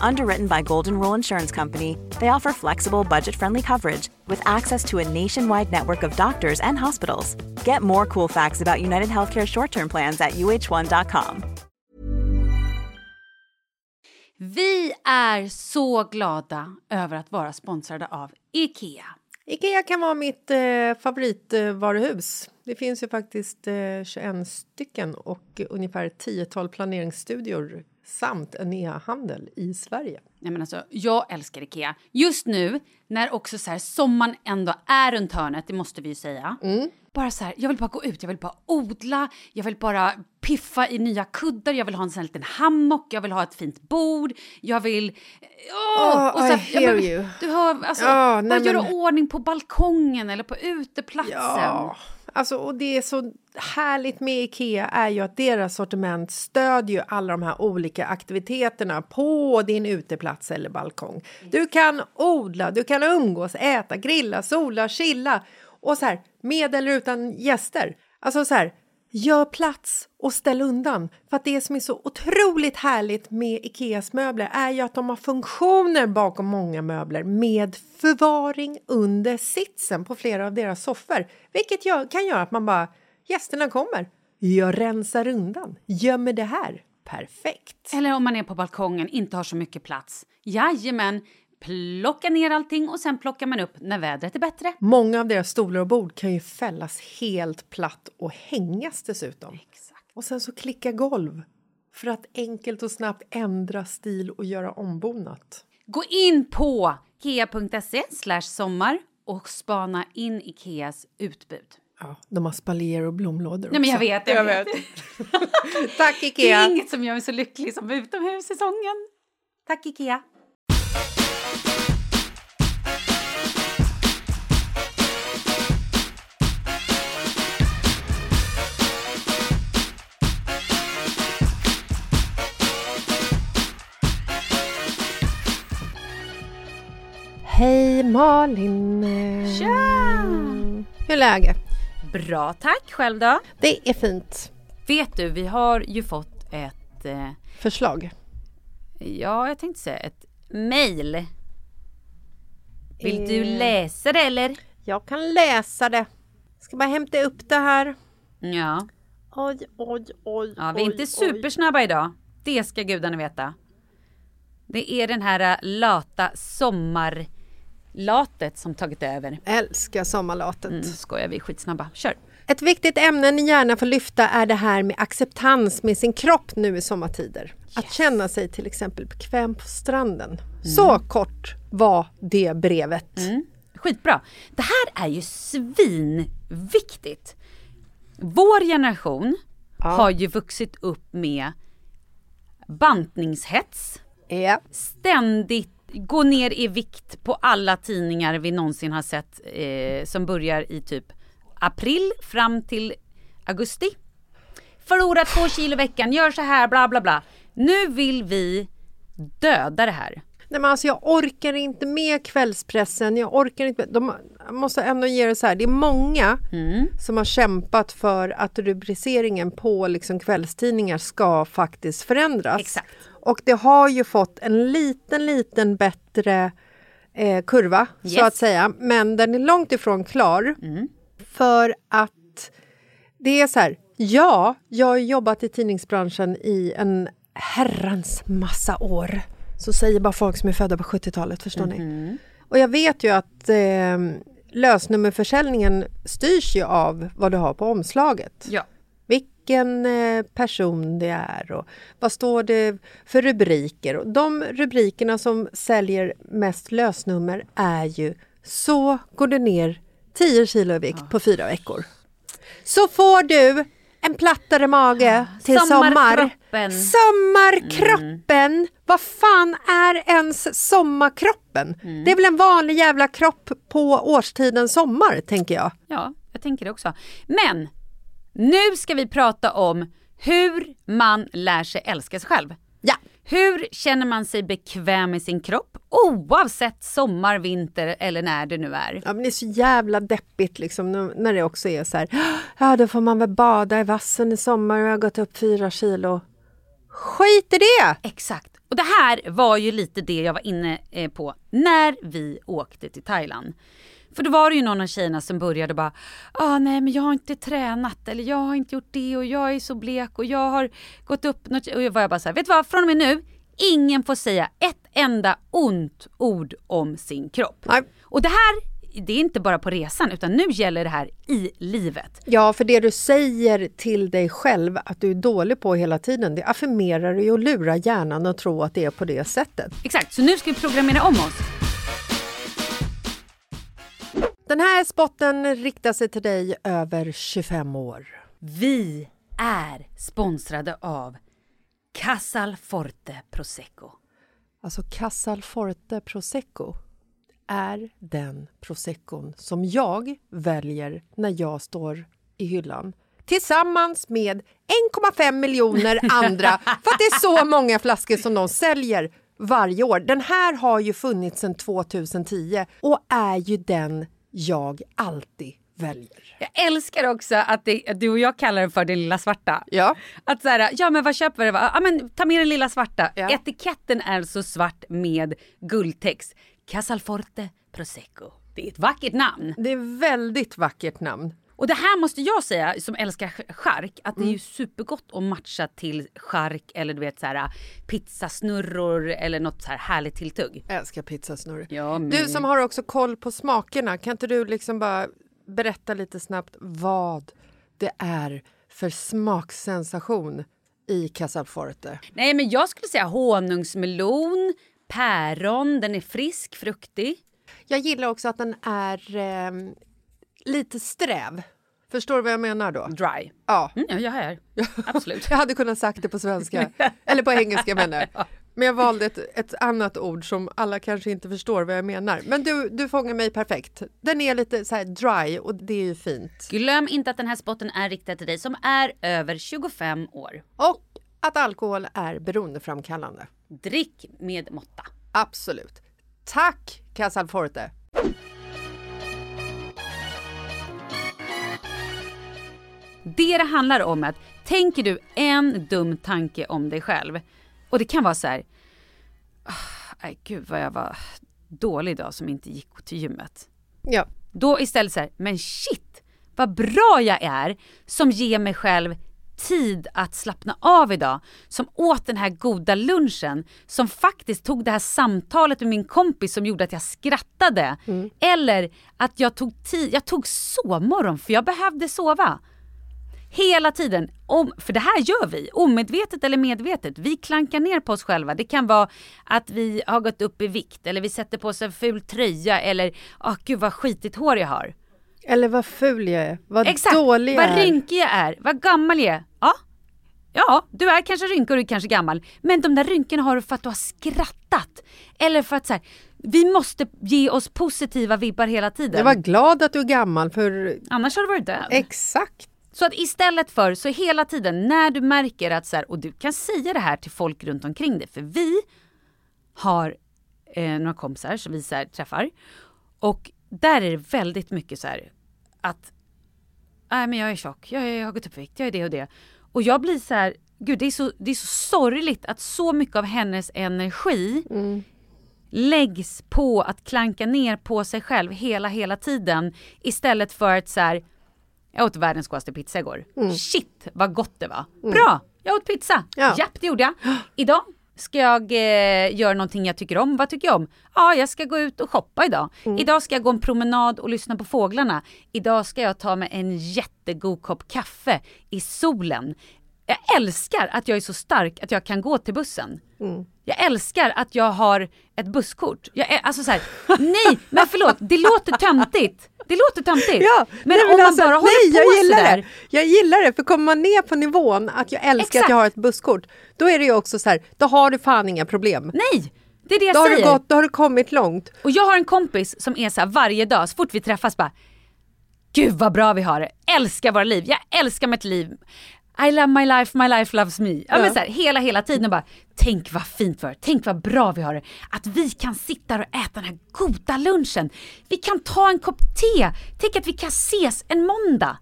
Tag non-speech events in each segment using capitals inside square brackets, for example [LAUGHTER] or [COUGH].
Underwritten by Golden Rule Insurance Company, they offer flexible, budget friendly coverage with access to a nationwide network of doctors and hospitals. Get more cool facts about United Healthcare short term plans at uh1.com. Vi är så glada över att vara sponsrade av IKEA. Ikea kan vara mitt eh, favoritvaruhus. Det finns ju faktiskt eh, 21 stycken och ungefär 10 planeringsstudior samt en e-handel i Sverige. Nej, men alltså, jag älskar Ikea. Just nu, när också så här, sommaren ändå är runt hörnet, det måste vi ju säga. Mm. Bara så här, jag vill bara gå ut, jag vill bara odla, jag vill bara piffa i nya kuddar, jag vill ha en sån här liten hammock, jag vill ha ett fint bord, jag vill... Åh! Oh, och så I hear men, you. Du hör, alltså, Ja, bara nej, göra men- ordning på balkongen eller på uteplatsen. Ja, alltså, och det är så härligt med Ikea är ju att deras sortiment stödjer alla de här olika aktiviteterna på din uteplats eller balkong. Du kan odla, du kan umgås, äta, grilla, sola, chilla och så här med eller utan gäster. Alltså så här, gör plats och ställ undan. För att det som är så otroligt härligt med Ikeas möbler är ju att de har funktioner bakom många möbler med förvaring under sitsen på flera av deras soffor. Vilket gör, kan göra att man bara, gästerna kommer, jag rensar undan, gömmer det här. Perfekt! Eller om man är på balkongen, inte har så mycket plats. Jajamän, plocka ner allting och sen plockar man upp när vädret är bättre. Många av deras stolar och bord kan ju fällas helt platt och hängas dessutom. Exakt. Och sen så klicka golv för att enkelt och snabbt ändra stil och göra ombonat. Gå in på slash sommar och spana in Ikeas utbud. Ja, de har spaljer och blomlådor Nej, men jag också. vet, jag vet. [LAUGHS] Tack Det Ikea! är inget som gör mig så lycklig som utomhussäsongen. Tack Ikea. Hej Malin! Tja! Hur är läget? Bra, tack. Själv då? Det är fint. Vet du, vi har ju fått ett, eh, Förslag? ja, jag tänkte säga ett mejl. Vill du Eh. läsa det eller? Jag kan läsa det. Ska bara hämta upp det här. Ja. Oj, oj, oj. Ja, vi är oj, inte oj. supersnabba idag. Det ska gudarna veta. Det är den här äh, lata sommarlatet som tagit över. Älskar sommarlatet. Mm, skojar, vi är skitsnabba. Kör! Ett viktigt ämne ni gärna får lyfta är det här med acceptans med sin kropp nu i sommartider. Att känna sig till exempel bekväm på stranden. Så kort var det brevet. Mm. Skitbra! Det här är ju svinviktigt. Vår generation har ju vuxit upp med bantningshets, Ja. ständigt gå ner i vikt på alla tidningar vi någonsin har sett eh, som börjar i typ april fram till augusti. Förlora två kilo i veckan, gör så här, bla bla bla. Nu vill vi döda det här. Nej, men alltså jag orkar inte med kvällspressen. Jag orkar inte med, de, måste ändå ge det så här, det är många Mm. som har kämpat för att rubriceringen på liksom kvällstidningar ska faktiskt förändras. Exakt. Och det har ju fått en liten, liten bättre eh, kurva så Yes. att säga. Men den är långt ifrån klar. För att det är så här, ja, jag har jobbat i tidningsbranschen i en herrans massa år. Så säger bara folk som är födda på 70-talet, förstår ni? Och jag vet ju att eh, lösnummerförsäljningen styrs ju av vad du har på omslaget. Ja. Vilken eh, person det är och vad står det för rubriker. Och de rubrikerna som säljer mest lösnummer är ju Så går du ner 10 kilo i vikt på fyra veckor. Så får du en plattare mage till sommar. Sommarkroppen. Sommarkroppen! Vad fan är ens sommarkroppen? Det är väl en vanlig jävla kropp på årstiden sommar, tänker jag. Ja, jag tänker det också. Men nu ska vi prata om hur man lär sig älska sig själv. Ja. Hur känner man sig bekväm i sin kropp oavsett sommar, vinter eller när det nu är? Ja, men det är så jävla deppigt liksom, när- det också är så här. Ja, då får man väl bada i vassen i sommar och jag har gått upp fyra kilo. Skit i det! Exakt. Och det här var ju lite det jag var inne eh, på när vi åkte till Thailand. För då var det ju någon av tjejerna som började bara, ah, nej men jag har inte tränat eller jag har inte gjort det och jag är så blek och jag har gått upp något. Och jag var bara så här, vet du vad, från och med nu, ingen får säga ett enda ont ord om sin kropp. Nej. Och det här, det är inte bara på resan utan nu gäller det här i livet. Ja, för det du säger till dig själv att du är dålig på hela tiden, det affirmerar dig och lurar hjärnan att tro att det är på det sättet. Exakt, så nu ska vi programmera om oss. Den här spotten riktar sig till dig över 25 år. Vi är sponsrade av Casal Forte Prosecco. Alltså Casalforte Prosecco är den proseccon som jag väljer när jag står i hyllan tillsammans med 1,5 miljoner andra [LAUGHS] för att det är så många flaskor som de säljer varje år. Den här har ju funnits sedan 2010 och är ju den jag alltid väljer. Jag älskar också att, det, att du och jag kallar den för den lilla svarta. Ja. Att så här, ja men vad köper du? Ja men ta med den lilla svarta. Ja. Etiketten är så svart med guldtext. Casalforte Prosecco. Det är ett vackert namn. Det är väldigt vackert namn. Och det här måste jag säga som älskar ch- chark att det är Mm. ju supergott att matcha till chark eller du vet så här pizzasnurror eller något så här härligt tilltugg. Jag älskar pizzasnurr. Ja, men- Du som har också koll på smakerna, kan inte du liksom bara berätta lite snabbt vad det är för smaksensation i Casalforte? Nej men jag skulle säga honungsmelon, päron, den är frisk, fruktig. Jag gillar också att den är ehm, lite sträv. Förstår du vad jag menar då? Dry. Ja, Mm, ja, jag är. Absolut. [LAUGHS] jag hade kunnat sagt det på svenska, eller på engelska menar jag. [LAUGHS] Men jag valde ett, ett annat ord som alla kanske inte förstår vad jag menar. Men du, du fångar mig perfekt. Den är lite så här dry och det är ju fint. Glöm inte att den här spotten är riktad till dig som är över 25 år. Och att alkohol är beroendeframkallande. Drick med måtta. Absolut. Tack Casalforte! Det det handlar om är att tänker du en dum tanke om dig själv och det kan vara så här. "Ah, Nej gud vad jag var dålig idag som inte gick till gymmet. Ja. Då istället så här, men shit vad bra jag är som ger mig själv tid att slappna av idag. Som åt den här goda lunchen. Som faktiskt tog det här samtalet med min kompis som gjorde att jag skrattade. Eller att jag tog tid, jag tog sovmorgon för jag behövde sova. Hela tiden. Om, för det här gör vi, omedvetet eller medvetet. Vi klankar ner på oss själva. Det kan vara att vi har gått upp i vikt eller vi sätter på oss en ful tröja eller åh gud vad skitigt hår jag har. Eller vad ful jag är, vad Exakt, dålig jag vad är. rynkig jag är, vad gammal jag är. Ja, ja du är kanske rynkig och du är kanske gammal. Men de där rynkorna har du för att du har skrattat. Eller för att så här, vi måste ge oss positiva vibbar hela tiden. Jag var glad att du är gammal för Annars har du varit död. exakt. Så att istället för, så hela tiden när du märker att så här, och du kan säga det här till folk runt omkring dig, för vi har eh, några kompisar som vi så här, träffar och där är det väldigt mycket så här att, nej men jag är tjock, jag, jag har gått upp i vikt, jag är det och det. Och jag blir så här, gud det är så, det är så sorgligt att så mycket av hennes energi läggs på att klanka ner på sig själv hela, hela tiden. Istället för att så här, jag åt världens godaste pizza igår. Shit vad gott det var. Bra, jag åt pizza. Ja. Japp, det gjorde jag. Idag ska jag eh, göra någonting jag tycker om. Vad tycker jag om? Ja, jag ska gå ut och shoppa idag. Idag ska jag gå en promenad och lyssna på fåglarna. Idag ska jag ta mig en jättegod kopp kaffe i solen. Jag älskar att jag är så stark att jag kan gå till bussen. Jag älskar att jag har ett busskort. Jag alltså så här, nej, men förlåt, det låter töntigt. Det låter töntigt. Ja, men nej, om man alltså, bara nej, håller på jag gillar sådär. det. Jag gillar det, för kommer man ner på nivån att jag älskar Exakt. att jag har ett busskort, då är det ju också så här, då har du fan inga problem. Nej, det är det jag Då har, du säger. gått, då har du kommit långt. Och jag har en kompis som är så här varje dag, så fort vi träffas bara Gud vad bra vi har det, älskar våra liv, jag älskar mitt liv. I love my life, my life loves me. Ja, Ja. Men så här, hela, hela tiden och bara, tänk vad fint det, tänk vad bra vi har det. Att vi kan sitta och äta den här goda lunchen. Vi kan ta en kopp te, tänk att vi kan ses en måndag.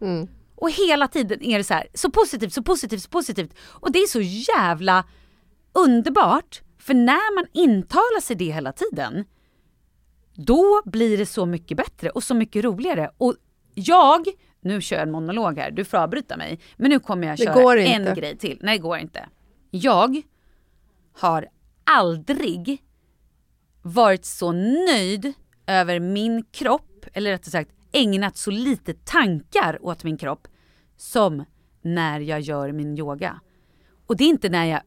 Och hela tiden är det så här, så positivt, så positivt, så positivt. Och det är så jävla underbart, för när man intalar sig det hela tiden, då blir det så mycket bättre och så mycket roligare. Och jag, nu kör jag en monolog här, du får avbryta mig, men nu kommer jag köra en inte. grej till. Nej, det går inte. Jag har aldrig varit så nöjd över min kropp, eller rättare sagt ägnat så lite tankar åt min kropp som när jag gör min yoga. Och det är inte när jag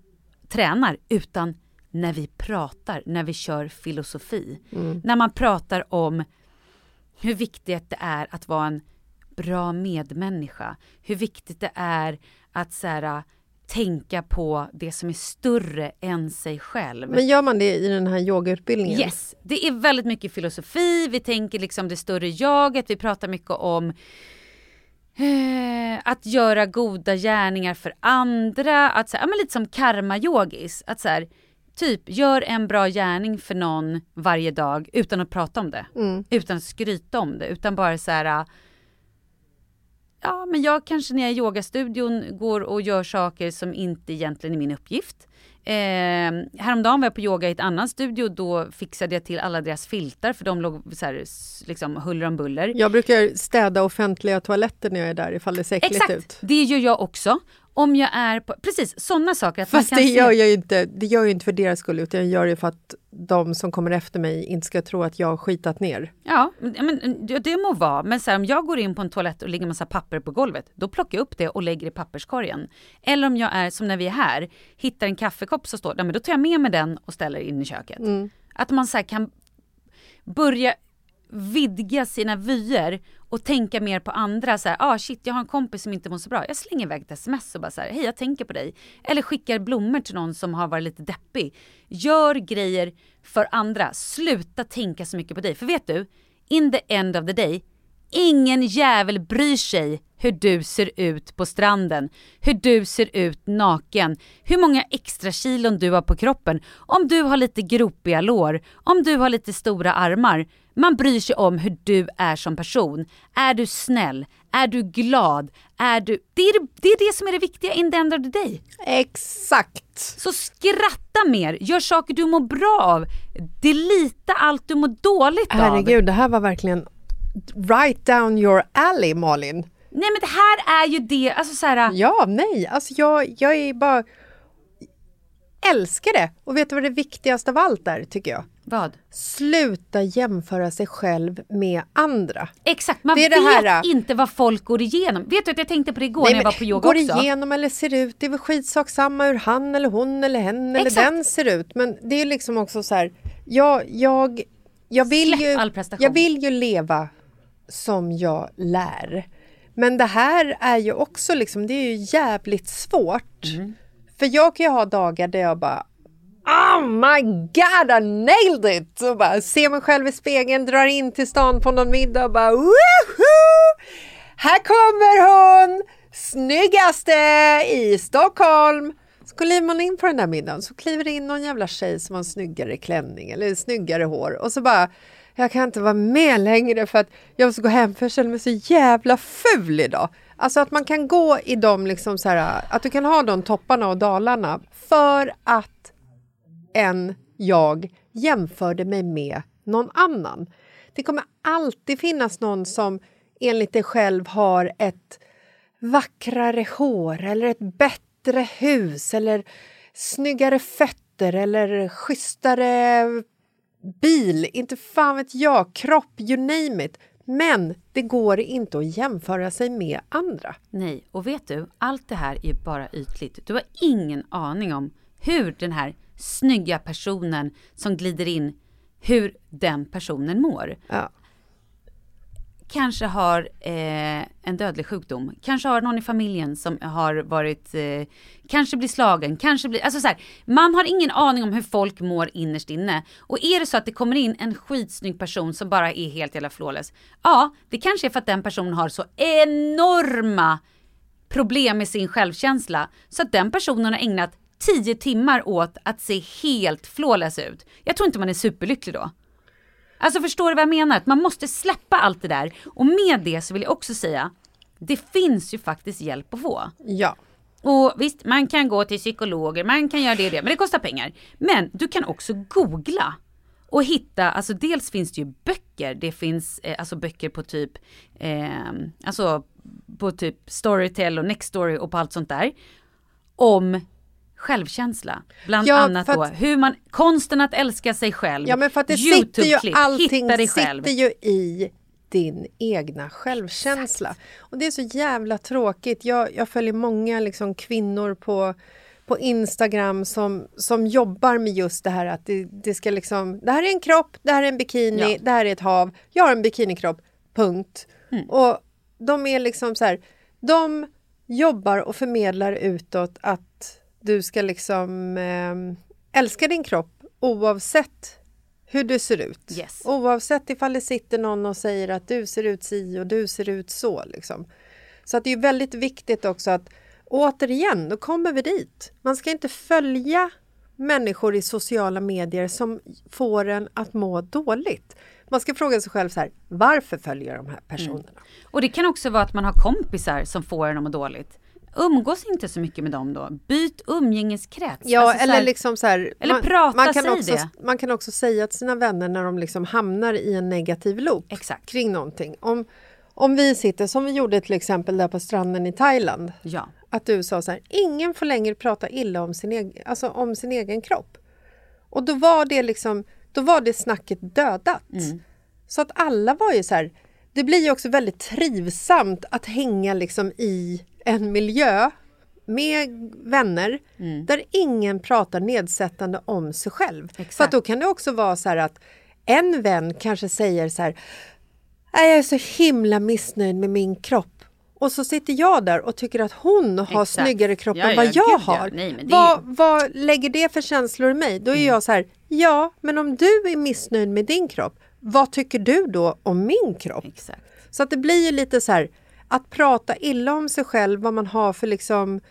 tränar utan när vi pratar, när vi kör filosofi. När man pratar om hur viktigt det är att vara en bra medmänniska. Hur viktigt det är att så här, tänka på det som är större än sig själv. Men gör man det i den här yogautbildningen? Yes, det är väldigt mycket filosofi, vi tänker liksom det större jaget, vi pratar mycket om eh, att göra goda gärningar för andra, att så här, men lite som karma-yogis, att så här, typ gör en bra gärning för någon varje dag utan att prata om det, utan att skryta om det, utan bara så här Ja, men jag kanske när jag är i yogastudion går och gör saker som inte egentligen är min uppgift. Eh, häromdagen var jag på yoga i ett annan studio då fixade jag till alla deras filtar för de låg så här, liksom huller om buller. Jag brukar städa offentliga toaletter när jag är där ifall det ser äckligt Exakt, ut. det gör jag också. Om jag är på, precis sådana saker. Att Fast det se- gör jag ju inte, det gör jag inte för deras skull utan jag gör det för att de som kommer efter mig inte ska tro att jag har skitat ner. Ja, men det, må vara. Men så här, om jag går in på en toalett och lägger massa papper på golvet, då plockar jag upp det och lägger i papperskorgen. Eller om jag är, som när vi är här, hittar en kaffekopp som står där, men då tar jag med mig den och ställer in i köket. Att man så kan börja vidga sina vyer och tänka mer på andra. Så här, ah shit, jag har en kompis som inte mår så bra. Jag slänger iväg ett sms och bara så här, hej jag tänker på dig. Eller skickar blommor till någon som har varit lite deppig. Gör grejer för andra. Sluta tänka så mycket på dig. För vet du, in the end of the day, ingen jävel bryr sig hur du ser ut på stranden, hur du ser ut naken, hur många extra kilon du har på kroppen, om du har lite gropiga lår, om du har lite stora armar. Man bryr sig om hur du är som person. Är du snäll? Är du glad? Är du... Det är det, det, är det som är det viktiga in the end of the day. Exakt! Så skratta mer, gör saker du mår bra av. Delita allt du mår dåligt av. Herregud, det här var verkligen right down your alley Malin. Nej men det här är ju det, alltså så här, Ja, nej, alltså jag, jag är bara älskar det. Och vet du vad det viktigaste av allt är tycker jag? vad? Sluta jämföra sig själv med andra. Exakt, man Det är det vet här, äh. inte vad folk går igenom. Vet du att jag tänkte på det igår Nej, när jag var på yoga går också? igenom eller ser ut, det är väl skitsak samma hur han eller hon eller hen eller Exakt. den ser ut. Men det är liksom också så här, jag, jag, jag, vill Släpp ju, all prestation. jag vill ju leva som jag lär. Men det här är ju också liksom, det är ju jävligt svårt. Mm. För jag kan ju ha dagar där jag bara Oh my god, I nailed it! Och bara ser mig själv i spegeln, drar in till stan på någon middag och bara Woohoo! Här kommer hon! Snyggaste i Stockholm! Så kliver man in på den där middagen så kliver det in någon jävla tjej som har en snyggare klänning eller snyggare hår och så bara jag kan inte vara med längre för att jag måste gå hem för jag känner mig så jävla ful idag. Alltså att man kan gå i de liksom så här, att du kan ha de topparna och dalarna för att en jag jämförde mig med någon annan. Det kommer alltid finnas någon som enligt dig själv har ett vackrare hår eller ett bättre hus eller snyggare fötter eller schysstare bil, inte fan vet jag, kropp, you name it. Men det går inte att jämföra sig med andra. Nej, och vet du, allt det här är bara ytligt. Du har ingen aning om hur den här snygga personen som glider in, hur den personen mår. Ja kanske har eh, en dödlig sjukdom, kanske har någon i familjen som har varit, eh, kanske blir slagen, kanske blir, alltså så här, man har ingen aning om hur folk mår innerst inne. Och är det så att det kommer in en skitsnygg person som bara är helt jävla flawless, ja, det kanske är för att den personen har så enorma problem med sin självkänsla så att den personen har ägnat tio timmar åt att se helt flawless ut. Jag tror inte man är superlycklig då. Alltså förstår du vad jag menar? Att man måste släppa allt det där. Och med det så vill jag också säga, det finns ju faktiskt hjälp att få. Ja. Och visst, man kan gå till psykologer, man kan göra det och det, men det kostar pengar. Men du kan också googla och hitta, alltså dels finns det ju böcker, det finns eh, alltså böcker på typ, eh, alltså på typ Storytel och Nextory och på allt sånt där. Om självkänsla. Bland ja, annat då hur man, konsten att älska sig själv. Ja men för att det sitter ju, allting sitter ju i din egna självkänsla. Exakt. Och det är så jävla tråkigt. Jag, jag följer många liksom kvinnor på på Instagram som, som jobbar med just det här att det, det ska liksom... Det här är en kropp, det här är en bikini, ja. det här är ett hav. Jag har en bikinikropp, punkt. Mm. Och de är liksom så här... De jobbar och förmedlar utåt att du ska liksom eh, älska din kropp oavsett hur du ser ut. Yes. Oavsett ifall det sitter någon och säger att du ser ut si och du ser ut så. Liksom. Så att det är väldigt viktigt också att återigen, då kommer vi dit. Man ska inte följa människor i sociala medier som får en att må dåligt. Man ska fråga sig själv så här, varför följer de här personerna? Mm. Och det kan också vara att man har kompisar som får en att må dåligt umgås inte så mycket med dem då. Byt umgängeskrets. Ja, alltså eller här, liksom så här, Eller man, prata, man kan också, det. Man kan också säga till sina vänner när de liksom hamnar i en negativ loop Exakt. kring någonting. Om, om vi sitter, som vi gjorde till exempel där på stranden i Thailand. Ja. Att du sa så här, ingen får längre prata illa om sin, egen, alltså om sin egen kropp. Och då var det liksom, då var det snacket dödat. Mm. Så att alla var ju så här, det blir ju också väldigt trivsamt att hänga liksom i en miljö med vänner mm. där ingen pratar nedsättande om sig själv. Exakt. För då kan det också vara så här att en vän kanske säger så här jag är så himla missnöjd med min kropp. Och så sitter jag där och tycker att hon har Exakt. snyggare kropp ja, än vad ja, jag gud, har. Ja. Nej, vad, ju... vad lägger det för känslor i mig? Då är mm. jag så här, ja, men om du är missnöjd med din kropp, vad tycker du då om min kropp? Exakt. Så att det blir ju lite så här, att prata illa om sig själv, vad man har för liksom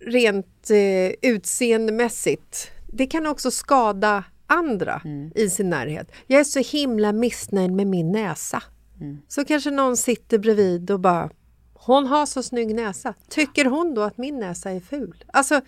rent eh, utseendemässigt, det kan också skada andra mm. i sin närhet. Jag är så himla missnöjd med min näsa. Mm. Så kanske någon sitter bredvid och bara hon har så snygg näsa. Tycker hon då att min näsa är ful? Alltså,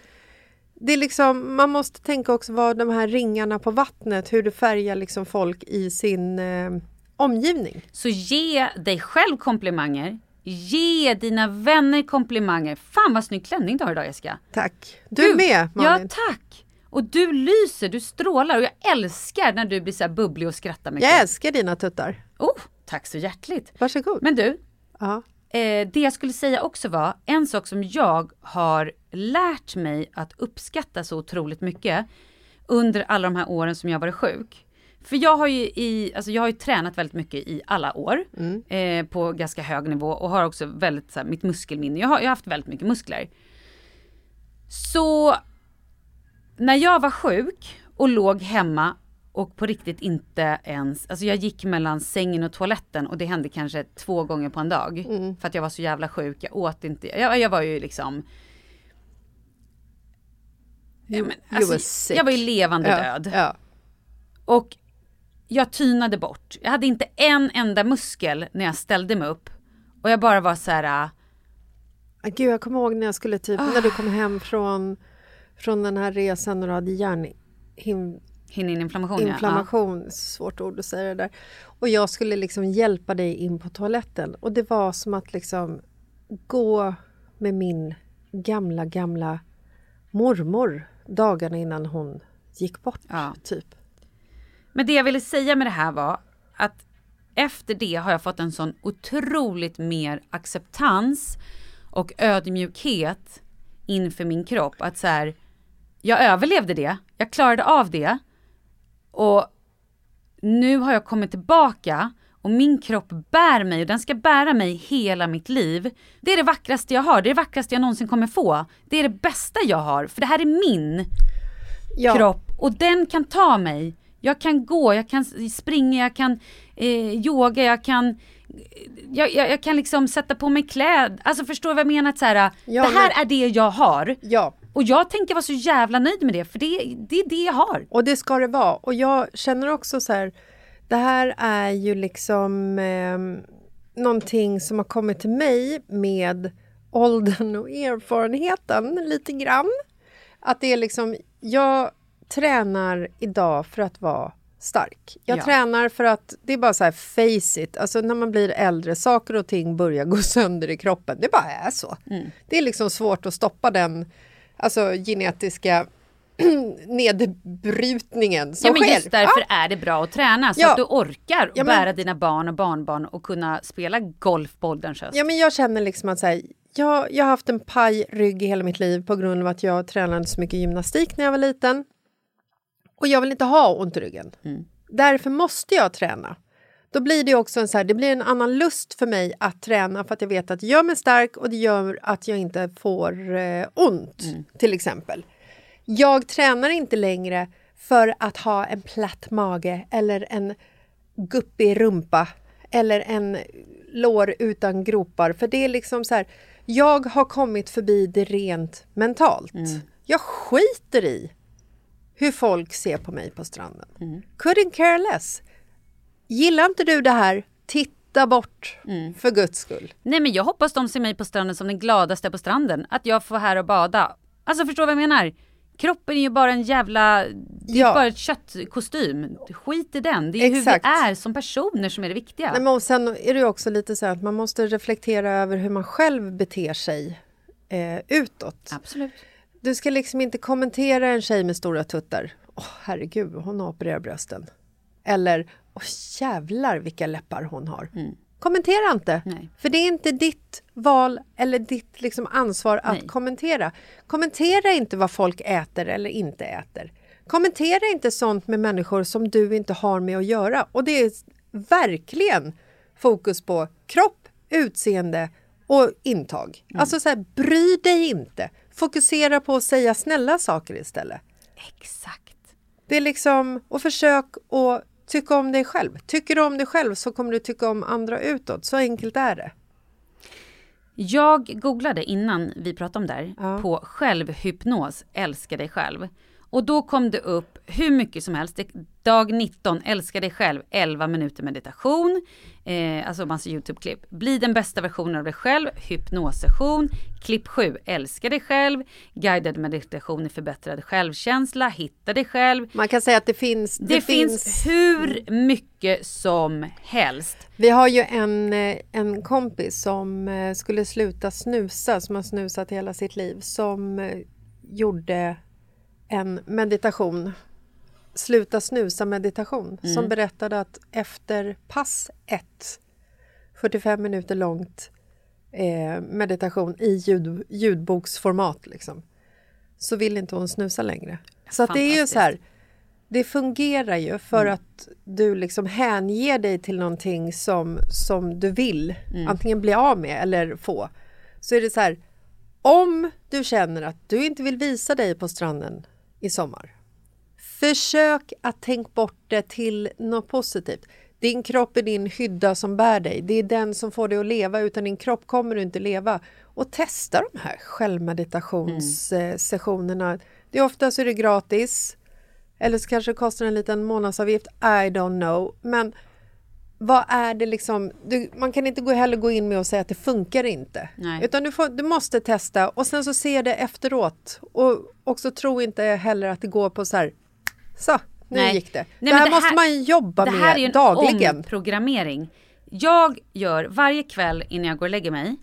det är liksom, man måste tänka också vad de här ringarna på vattnet, hur det färgar liksom folk i sin eh, omgivning. Så ge dig själv komplimanger, Ge dina vänner komplimanger. Fan vad snygg klänning du har idag Jessica. Tack. Du, du med Malin. Ja tack. Och du lyser, du strålar och jag älskar när du blir så här bubblig och skrattar mycket. Jag älskar dina tuttar. Oh, tack så hjärtligt. Varsågod. Men du. Ja. Eh, det jag skulle säga också var en sak som jag har lärt mig att uppskatta så otroligt mycket under alla de här åren som jag varit sjuk. För jag har ju, i, alltså jag har ju tränat väldigt mycket i alla år mm. eh, på ganska hög nivå och har också väldigt, så här, mitt muskelminne, jag har, jag har haft väldigt mycket muskler. Så när jag var sjuk och låg hemma och på riktigt inte ens, alltså jag gick mellan sängen och toaletten och det hände kanske två gånger på en dag. Mm. För att jag var så jävla sjuk, jag åt inte, jag, jag var ju liksom Ja, men, you alltså, were sick. jag var ju levande ja, död. Ja. Och jag tynade bort. Jag hade inte en enda muskel när jag ställde mig upp. Och jag bara var så här. äh, Ah, Gud, jag kommer ihåg när jag skulle typ, när du kom hem från, från den här resan och du hade hjärnhim, Hinninflammation ja. inflammation, svårt ord att säga det där. Och jag skulle liksom hjälpa dig in på toaletten och det var som att liksom gå med min gamla, gamla mormor dagarna innan hon gick bort, Ja. typ. Men det jag ville säga med det här var att efter det har jag fått en sån otroligt mer acceptans och ödmjukhet inför min kropp. Att så här, jag överlevde det, jag klarade av det och nu har jag kommit tillbaka och min kropp bär mig och den ska bära mig hela mitt liv. Det är det vackraste jag har, det är det vackraste jag någonsin kommer få. Det är det bästa jag har, för det här är min Ja. kropp och den kan ta mig. Jag kan gå, jag kan springa, jag kan eh, yoga, jag kan jag, jag, jag kan liksom sätta på mig kläder. Alltså förstår du vad jag menar? Att så här, Ja, det här men- är det jag har. Ja, Och jag tänker vara så jävla nöjd med det, för det, det är det jag har. Och det ska det vara. Och jag känner också så här, det här är ju liksom eh, någonting som har kommit till mig med åldern och erfarenheten lite grann. Att det är liksom, jag tränar idag för att vara stark. Jag Ja. tränar för att, det är bara så här face it, alltså när man blir äldre, saker och ting börjar gå [LAUGHS] sönder i kroppen. Det bara är så. Det är liksom svårt att stoppa den alltså, genetiska [CLEARS THROAT] nedbrytningen som Ja men sker. just därför är det bra att träna så Ja. att du orkar Ja, men- bära dina barn och barnbarn och kunna spela golf på ålderns höst. Ja, men jag känner liksom att så här, jag, jag har haft en paj rygg i hela mitt liv på grund av att jag tränade så mycket gymnastik när jag var liten. Och jag vill inte ha ont i ryggen. Därför måste jag träna. Då blir det också en, så här, det blir en annan lust för mig att träna för att jag vet att det gör mig stark och det gör att jag inte får eh, ont, till exempel. Jag tränar inte längre för att ha en platt mage eller en guppig rumpa eller en lår utan gropar. För det är liksom så här, jag har kommit förbi det rent mentalt. Jag skiter i hur folk ser på mig på stranden. Couldn't care less. Gillar inte du det här, titta bort för guds skull. Nej men jag hoppas de ser mig på stranden som den gladaste på stranden. Att jag får här och bada. Alltså förstår du vad jag menar? Kroppen är ju bara en jävla, det är Ja. bara ett köttkostym. Skit i den. Det är Exakt. hur vi är som personer som är det viktiga. Nej, men och sen är det ju också lite så att man måste reflektera över hur man själv beter sig eh, utåt. Absolut. Du ska liksom inte kommentera en tjej med stora tuttar. Åh herregud, hon har opererat brösten. Eller, åh jävlar vilka läppar hon har. Kommentera inte, Mm. Nej. för det är inte ditt val eller ditt liksom ansvar att Nej. kommentera. Kommentera inte vad folk äter eller inte äter. Kommentera inte sånt med människor som du inte har med att göra. Och det är verkligen fokus på kropp, utseende och intag. Mm. Alltså så här, bry dig inte. Fokusera på att säga snälla saker istället. Exakt. Det är liksom, och försök att tycka om dig själv. Tycker du om dig själv så kommer du tycka om andra utåt. Så enkelt är det. Jag googlade innan vi pratade om det här Ja. på självhypnos, älska dig själv. Och då kom det upp hur mycket som helst. Dag 19, älska dig själv, 11 minuter meditation. Eh, alltså massa YouTube-klipp. Bli den bästa versionen av dig själv, hypnossession. Klipp 7, älska dig själv. Guidad meditation i förbättrad självkänsla, hitta dig själv. Man kan säga att det finns... Det, finns hur mycket som helst. Vi har ju en, eh, en kompis som eh, skulle sluta snusa, som har snusat hela sitt liv, som eh, gjorde en meditation, sluta snusa meditation, som berättade att efter pass ett, 45 minuter långt eh, meditation i ljud, ljudboksformat, liksom, så vill inte hon snusa längre. Så det är ju så här, det fungerar ju för att du liksom hänger dig till någonting som, som du vill antingen bli av med eller få. Så är det så här, om du känner att du inte vill visa dig på stranden i sommar, försök att tänka bort det till något positivt. Din kropp är din hydda som bär dig. Det är den som får dig att leva. Utan din kropp kommer du inte leva. Och testa de här självmeditationssessionerna. Det Det är ofta så är det gratis. Eller så kanske det kostar en liten månadsavgift. I don't know. Men vad är det liksom? Du, man kan inte gå, heller gå in med och säga att det funkar inte. Nej. Utan du, får, du måste testa och sen så se det efteråt. Och också tro inte heller att det går på så här... Så, nu Nej. gick det. Nej, det här det måste här- man jobba Det med här är ju en dagligen. omprogrammering. Jag gör varje kväll innan jag går och lägger mig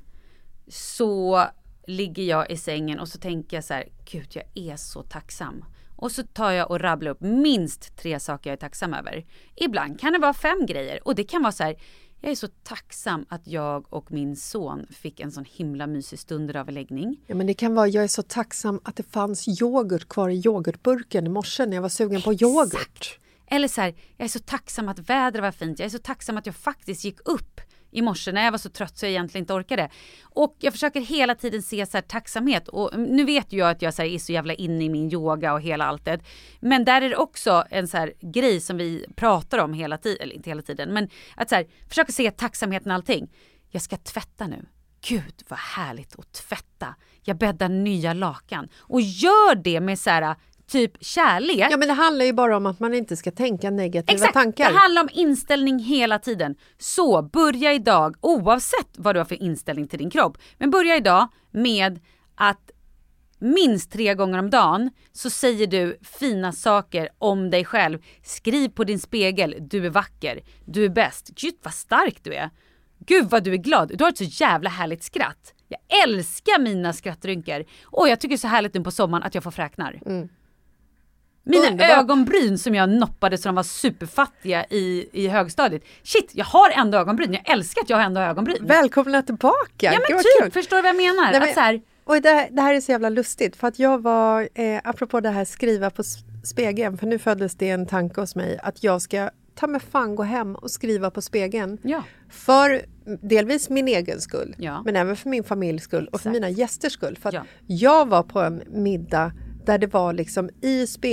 så ligger jag i sängen och så tänker jag så här, gud jag är så tacksam. Och så tar jag och rabblar upp minst tre saker jag är tacksam över. Ibland kan det vara fem grejer och det kan vara så här, jag är så tacksam att jag och min son fick en sån himla mysig stunderöverläggning. Ja, men det kan vara, jag är så tacksam att det fanns yoghurt kvar i yoghurtburken i morse när jag var sugen på yoghurt. Eller så här, jag är så tacksam att vädret var fint. Jag är så tacksam att jag faktiskt gick upp i morse när jag var så trött så jag egentligen inte orkade. Och jag försöker hela tiden se så här tacksamhet. Och nu vet ju jag att jag så här är så jävla inne i min yoga och hela alltet. Men där är det också en så här grej som vi pratar om hela tiden, eller inte hela tiden, men att så här, försöka se tacksamheten i allting. Jag ska tvätta nu. Gud vad härligt att tvätta. Jag bäddar nya lakan. Och gör det med så här typ kärlek. Ja, men det handlar ju bara om att man inte ska tänka negativa Exakt, tankar. det handlar om inställning hela tiden. Så börja idag, oavsett vad du har för inställning till din kropp, men börja idag med att minst tre gånger om dagen så säger du fina saker om dig själv. Skriv på din spegel, du är vacker, du är bäst, gud vad stark du är. Gud vad du är glad, du har ett så jävla härligt skratt. Jag älskar mina skrattrynkor. Och jag tycker det är så härligt nu på sommaren att jag får fräknar. Mina Underbart. ögonbryn som jag noppade så de var superfattiga i, i högstadiet. Shit, jag har ändå ögonbryn. Jag älskar att jag har ändå ögonbryn. Välkomna tillbaka! ja Gud, men vad typ, förstår du vad jag menar? Nej, men- att så här, Och det, här- det här är så jävla lustigt för att jag var, eh, apropå det här skriva på spegeln, för nu föddes det en tanke hos mig att jag ska ta mig fan gå hem och skriva på spegeln. Ja. För delvis min egen skull, Ja. men även för min familjs skull och för Exakt. mina gästers skull. För att Ja. jag var på en middag där det var liksom i spegeln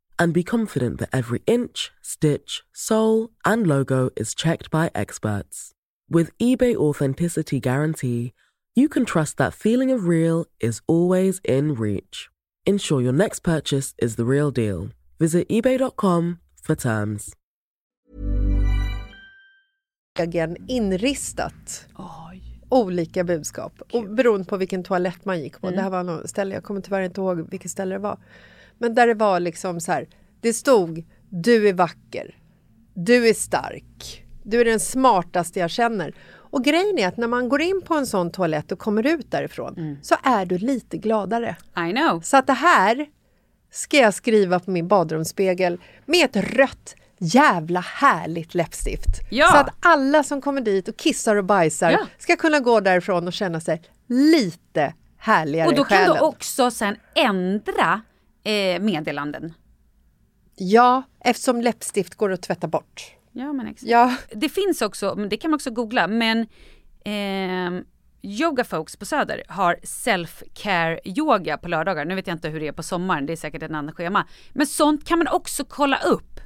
and be confident that every inch, stitch, sole, and logo is checked by experts. With eBay Authenticity Guarantee, you can trust that feeling of real is always in reach. Ensure your next purchase is the real deal. Visit eBay.com for terms. inristat olika budskap. Och beroende på vilken toalett man gick på. Mm. Det här var något ställe, jag kommer tyvärr inte ihåg vilket ställe det var. Men där det var liksom så här, det stod du är vacker, du är stark, du är den smartaste jag känner. Och grejen är att när man går in på en sån toalett och kommer ut därifrån Mm. så är du lite gladare. I know. Så att det här ska jag skriva på min badrumsspegel med ett rött jävla härligt läppstift. Ja. Så att alla som kommer dit och kissar och bajsar Ja. ska kunna gå därifrån och känna sig lite härligare Och då i kan du också sen ändra eh, meddelanden. Ja, eftersom läppstift går att tvätta bort. Ja men exakt. Ja, Det finns också, det kan man också googla, men ehm, Yoga Folks på Söder har self-care yoga på lördagar. Nu vet jag inte hur det är på sommaren, det är säkert ett annat schema. Men sånt kan man också kolla upp.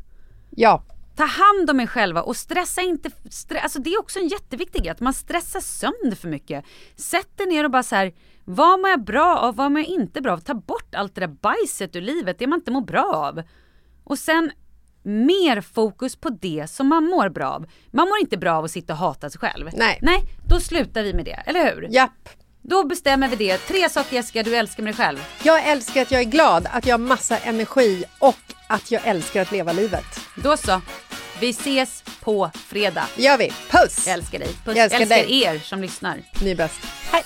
Ja. Ta hand om er själva och stressa inte. Stre alltså det är också en jätteviktig grej, att man stressar sönder för mycket. Sätt dig ner och bara så här, vad mår jag bra av, vad mår jag inte bra av? Ta bort allt det där bajset ur livet, det man inte mår bra av. Och sen mer fokus på det som man mår bra av. Man mår inte bra av att sitta och hata sig själv. Nej. Nej, då slutar vi med det, eller hur? Japp. Då bestämmer vi det. Tre saker Jessica du älskar med dig själv. Jag älskar att jag är glad, att jag har massa energi och att jag älskar att leva livet. Då så. Vi ses på fredag. gör vi. Puss! Jag älskar dig. Puss. Jag älskar älskar dig. er som lyssnar. Ni är bäst. Hej!